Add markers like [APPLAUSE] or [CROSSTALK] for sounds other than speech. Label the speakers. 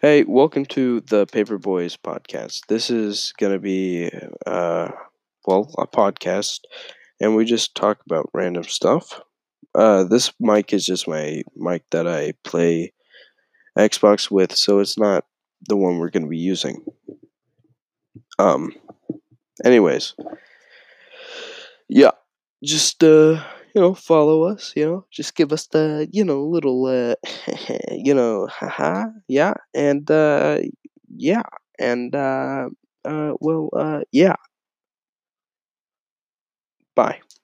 Speaker 1: Hey, welcome to the Paper Bois podcast. This is gonna be, uh, well, a podcast, and we just talk about random stuff. Uh, this mic is just my mic that I play Xbox with, so it's not the one we're gonna be using. Um, anyways, yeah, just uh, you know, follow us. You know, just give us the you know little uh, [LAUGHS] you know, haha, yeah, and uh, yeah, and uh, uh, well, uh, yeah. Bye.